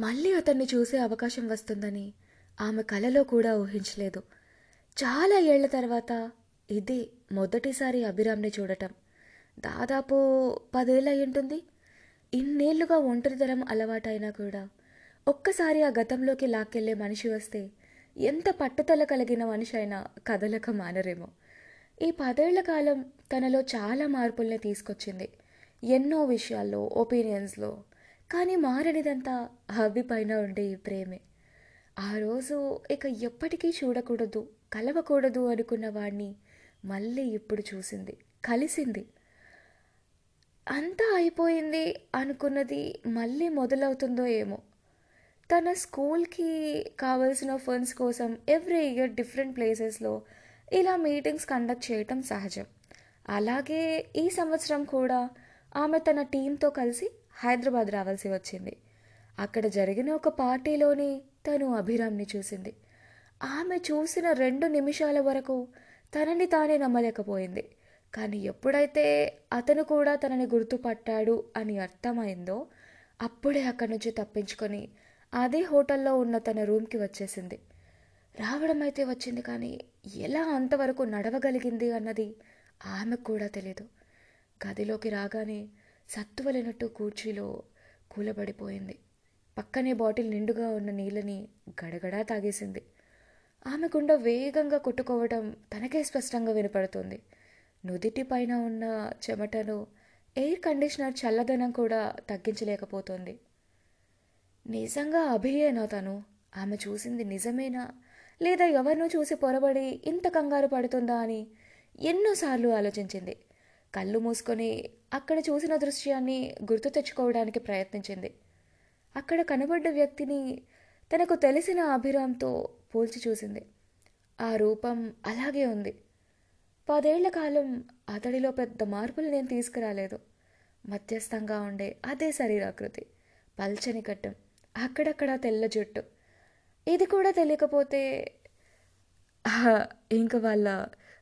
మళ్ళీ అతన్ని చూసే అవకాశం వస్తుందని ఆమె కలలో కూడా ఊహించలేదు. చాలా ఏళ్ళ తర్వాత ఇదే మొదటిసారి అభిరామ్ని చూడటం. దాదాపు పదేళ్ళయ్యుంటుంది. అయి ఇన్నేళ్ళుగా ఒంటరితనం అలవాటైనా కూడా ఒక్కసారి ఆ గతంలోకి లాక్కెళ్ళే మనిషి వస్తే ఎంత పట్టుదల కలిగిన మనిషి అయినా కదలక మానరేమో. ఈ పదేళ్ళ కాలం తనలో చాలా మార్పుల్ని తీసుకొచ్చింది. ఎన్నో విషయాల్లో ఒపీనియన్స్లో కానీ మారనిదంతా హబ్బి పైన ఉండే ఈ ప్రేమే. ఆ రోజు ఇక ఎప్పటికీ చూడకూడదు కలవకూడదు అనుకున్న వాణ్ణి మళ్ళీ ఇప్పుడు చూసింది కలిసింది. అంతా అయిపోయింది అనుకున్నది మళ్ళీ మొదలవుతుందో ఏమో. తన స్కూల్కి కావలసిన ఫండ్స్ కోసం ఎవ్రీ ఇయర్ డిఫరెంట్ ప్లేసెస్లో ఇలా మీటింగ్స్ కండక్ట్ చేయటం సహజం. అలాగే ఈ సంవత్సరం కూడా ఆమె తన టీంతో కలిసి హైదరాబాద్ రావాల్సి వచ్చింది. అక్కడ జరిగిన ఒక పార్టీలోని తను అభిరామ్ని చూసింది. ఆమె చూసిన రెండు నిమిషాల వరకు తనని తానే నమ్మలేకపోయింది. కానీ ఎప్పుడైతే అతను కూడా తనని గుర్తుపట్టాడు అని అర్థమైందో అప్పుడే అక్కడి నుంచి తప్పించుకొని అదే హోటల్లో ఉన్న తన రూమ్కి వచ్చేసింది. రావడం అయితే వచ్చింది కానీ ఎలా అంతవరకు నడవగలిగింది అన్నది ఆమెకు కూడా తెలియదు గదిలోకి రాగానే సత్తువలేనట్టు కూర్చీలో కూలబడిపోయింది. పక్కనే బాటిల్ నిండుగా ఉన్న నీళ్ళని గడగడా తాగేసింది. ఆమె గుండె వేగంగా కొట్టుకోవడం తనకే స్పష్టంగా వినపడుతుంది. నుదిటి పైన ఉన్న చెమటను ఎయిర్ కండిషనర్ చల్లదనం కూడా తగ్గించలేకపోతుంది. నిజంగా అభియేనా తను? ఆమె చూసింది నిజమేనా? లేదా ఎవరినో చూసి పొరబడి ఇంత కంగారు పడుతుందా అని ఎన్నోసార్లు ఆలోచించింది. కళ్ళు మూసుకొని అక్కడ చూసిన దృశ్యాన్ని గుర్తు తెచ్చుకోవడానికి ప్రయత్నించింది. అక్కడ కనబడ్డ వ్యక్తిని తనకు తెలిసిన అభిరామ్తో పోల్చి చూసింది. ఆ రూపం అలాగే ఉంది. పదేళ్ళ కాలం అతడిలో పెద్ద మార్పులు నేను తీసుకురాలేదు. మధ్యస్థంగా ఉండే అదే శరీరాకృతి పల్చని కట్టం అక్కడక్కడ తెల్ల జుట్టు. ఇది కూడా తెలియకపోతే ఇంక వాళ్ళ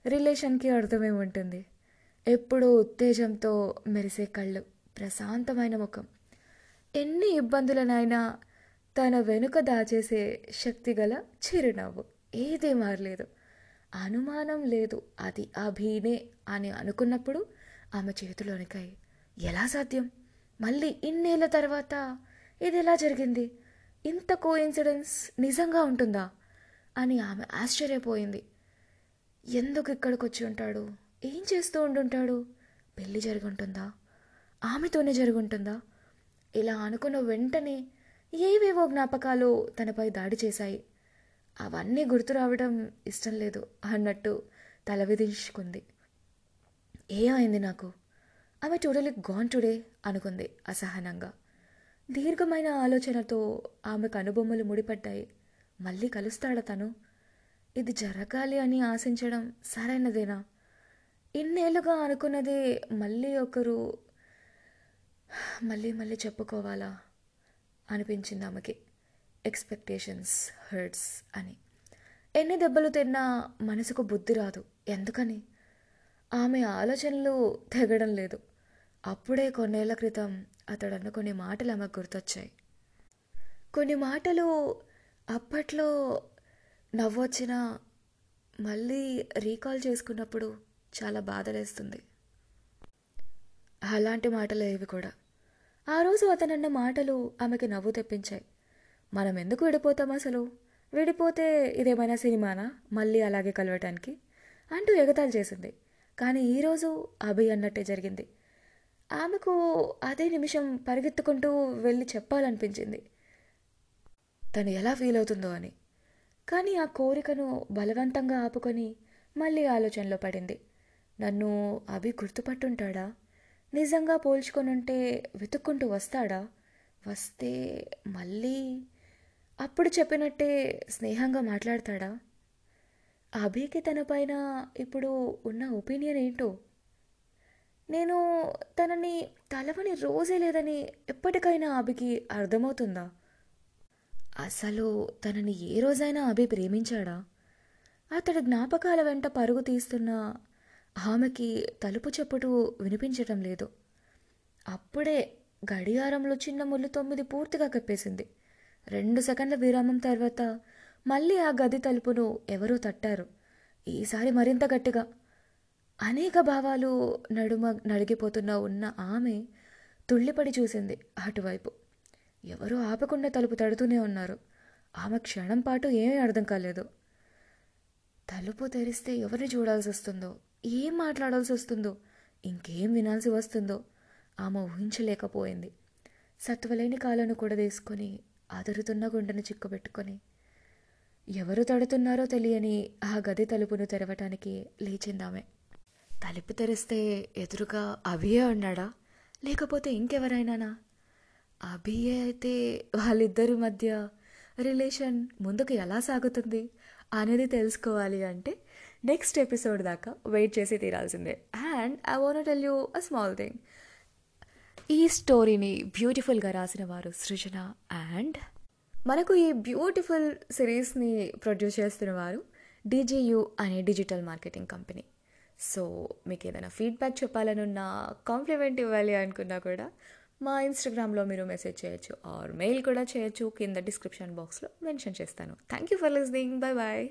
రిలేషన్కి అర్థమే ఉంటుంది ఎప్పుడూ ఉత్తేజంతో మెరిసే కళ్ళు ప్రశాంతమైన ముఖం. ఎన్ని ఇబ్బందులనైనా తన వెనుక దాచేసే శక్తి గల చిరునవ్వు. ఏదీ మారలేదు. అనుమానం లేదు. అది అభినే అని అనుకున్నప్పుడు ఆమె చేతిలోనికాయి ఎలా సాధ్యం? మళ్ళీ ఇన్నేళ్ళ తర్వాత ఇది ఎలా జరిగింది? ఇంత కో ఇన్సిడెన్స్ నిజంగా ఉంటుందా? అని ఆమె ఆశ్చర్యపోయింది. ఎందుకు ఇక్కడికి వచ్చి ఉంటాడు? ఏం చేస్తూ ఉండుంటాడు? పెళ్ళి జరుగుంటుందా? ఆమెతోనే జరుగుంటుందా? ఇలా అనుకున్న వెంటనే ఏవేవో జ్ఞాపకాలు తనపై దాడి చేశాయి. అవన్నీ గుర్తు రావడం ఇష్టం లేదు అన్నట్టు తల విధించుకుంది ఏమైంది నాకు? ఆమె టోటలీ గాన్ టుడే అనుకుంది అసహనంగా. దీర్ఘమైన ఆలోచనతో ఆమెకు అనుబొమ్మలు ముడిపడ్డాయి. మళ్ళీ కలుస్తాడా తను? ఇది జరగాలి అని ఆశించడం సరైనదేనా? ఇన్నేళ్ళుగా అనుకున్నది మళ్ళీ ఒకరు మళ్ళీ మళ్ళీ చెప్పుకోవాలా అనిపించింది ఆమెకి. ఎక్స్పెక్టేషన్స్ హర్ట్స్ అని. ఎన్ని దెబ్బలు తిన్నా మనసుకు బుద్ధి రాదు. ఎందుకని? ఆమె ఆలోచనలు తెగడం లేదు. అప్పుడే కొన్నేళ్ళ క్రితం అతడు కొన్ని మాటలు ఆమెకు గుర్తొచ్చాయి. కొన్ని మాటలు అప్పట్లో నవ్వొచ్చినా మళ్ళీ రీకాల్ చేసుకున్నప్పుడు చాలా బాధలేస్తుంది. అలాంటి మాటలు ఏవి కూడా. ఆ రోజు అతనన్న మాటలు ఆమెకి నవ్వు తెప్పించాయి. మనం ఎందుకు విడిపోతాం అసలు? విడిపోతే ఇదేమైనా సినిమానా? మళ్ళీ అలాగే కలవటానికి? అంటూ ఎగతాలు చేసింది. కానీ ఈరోజు అభి అన్నట్టే జరిగింది. ఆమెకు అదే నిమిషం పరిగెత్తుకుంటూ వెళ్ళి చెప్పాలనిపించింది. తను ఎలా ఫీల్ అవుతుందో అని. కానీ ఆ కోరికను బలవంతంగా ఆపుకొని మళ్ళీ ఆలోచనలో పడింది. నన్ను అభి గుర్తుపట్టుంటాడా? నిజంగా పోల్చుకొనుంటే వెతుక్కుంటూ వస్తాడా? వస్తే మళ్ళీ అప్పుడు చెప్పినట్టే స్నేహంగా మాట్లాడతాడా? అభికి తన పైన ఇప్పుడు ఉన్న ఒపీనియన్ ఏంటో? నేను తనని తలవని రోజే లేదని ఎప్పటికైనా అభికి అర్థమవుతుందా? అసలు తనని ఏ రోజైనా అభి ప్రేమించాడా? అతడి జ్ఞాపకాల వెంట పరుగు తీస్తున్న ఆమెకి తలుపు చెప్పుటూ వినిపించటం లేదు. అప్పుడే గడియారంలో చిన్న ముళ్ళు తొమ్మిది పూర్తిగా కప్పేసింది. రెండు సెకండ్ల విరామం తర్వాత మళ్ళీ ఆ గది తలుపును ఎవరో తట్టారు. ఈసారి మరింత గట్టిగా. అనేక భావాలు నడుమ నడిగిపోతున్న ఉన్న ఆమె తుళ్ళిపడి చూసింది అటువైపు. ఎవరో ఆపకుండా తలుపు తడుతూనే ఉన్నారు. ఆమె క్షణం పాటు ఏమీ అర్థం కాలేదు. తలుపు తెరిస్తే ఎవరిని చూడాల్సి వస్తుందో ఏం మాట్లాడాల్సి వస్తుందో ఇంకేం వినాల్సి వస్తుందో ఆమె ఊహించలేకపోయింది. సత్వలేని కాలను కూడా తీసుకొని అదురుతున్న గుండెను చిక్కుబెట్టుకొని ఎవరు తడుతున్నారో తెలియని ఆ గది తలుపును తెరవటానికి లేచిందామె. తలుపు తెరిస్తే ఎదురుగా అభియే ఉన్నాడా? లేకపోతే ఇంకెవరైనానా? అభియే అయితే వాళ్ళిద్దరి మధ్య రిలేషన్ ముందుకు ఎలా సాగుతుంది అనేది తెలుసుకోవాలి అంటే నెక్స్ట్ ఎపిసోడ్ దాకా వెయిట్ చేసి తీరాల్సిందే. And I want tell you a small thing. ఈ స్టోరీని బ్యూటిఫుల్గా రాసిన వారు సృజన అండ్ మనకు ఈ బ్యూటిఫుల్ సిరీస్ని ప్రొడ్యూస్ చేస్తున్న వారు డీజీయూ అనే డిజిటల్ మార్కెటింగ్ కంపెనీ. సో మీకు ఏదైనా ఫీడ్బ్యాక్ చెప్పాలనున్నా కాంప్లిమెంట్ ఇవ్వాలి అనుకున్నా కూడా మా ఇన్స్టాగ్రామ్లో మీరు మెసేజ్ చేయొచ్చు ఆర్ మెయిల్ కూడా చేయొచ్చు. కింద డిస్క్రిప్షన్ బాక్స్లో మెన్షన్ చేస్తాను. Thank you for listening. Bye bye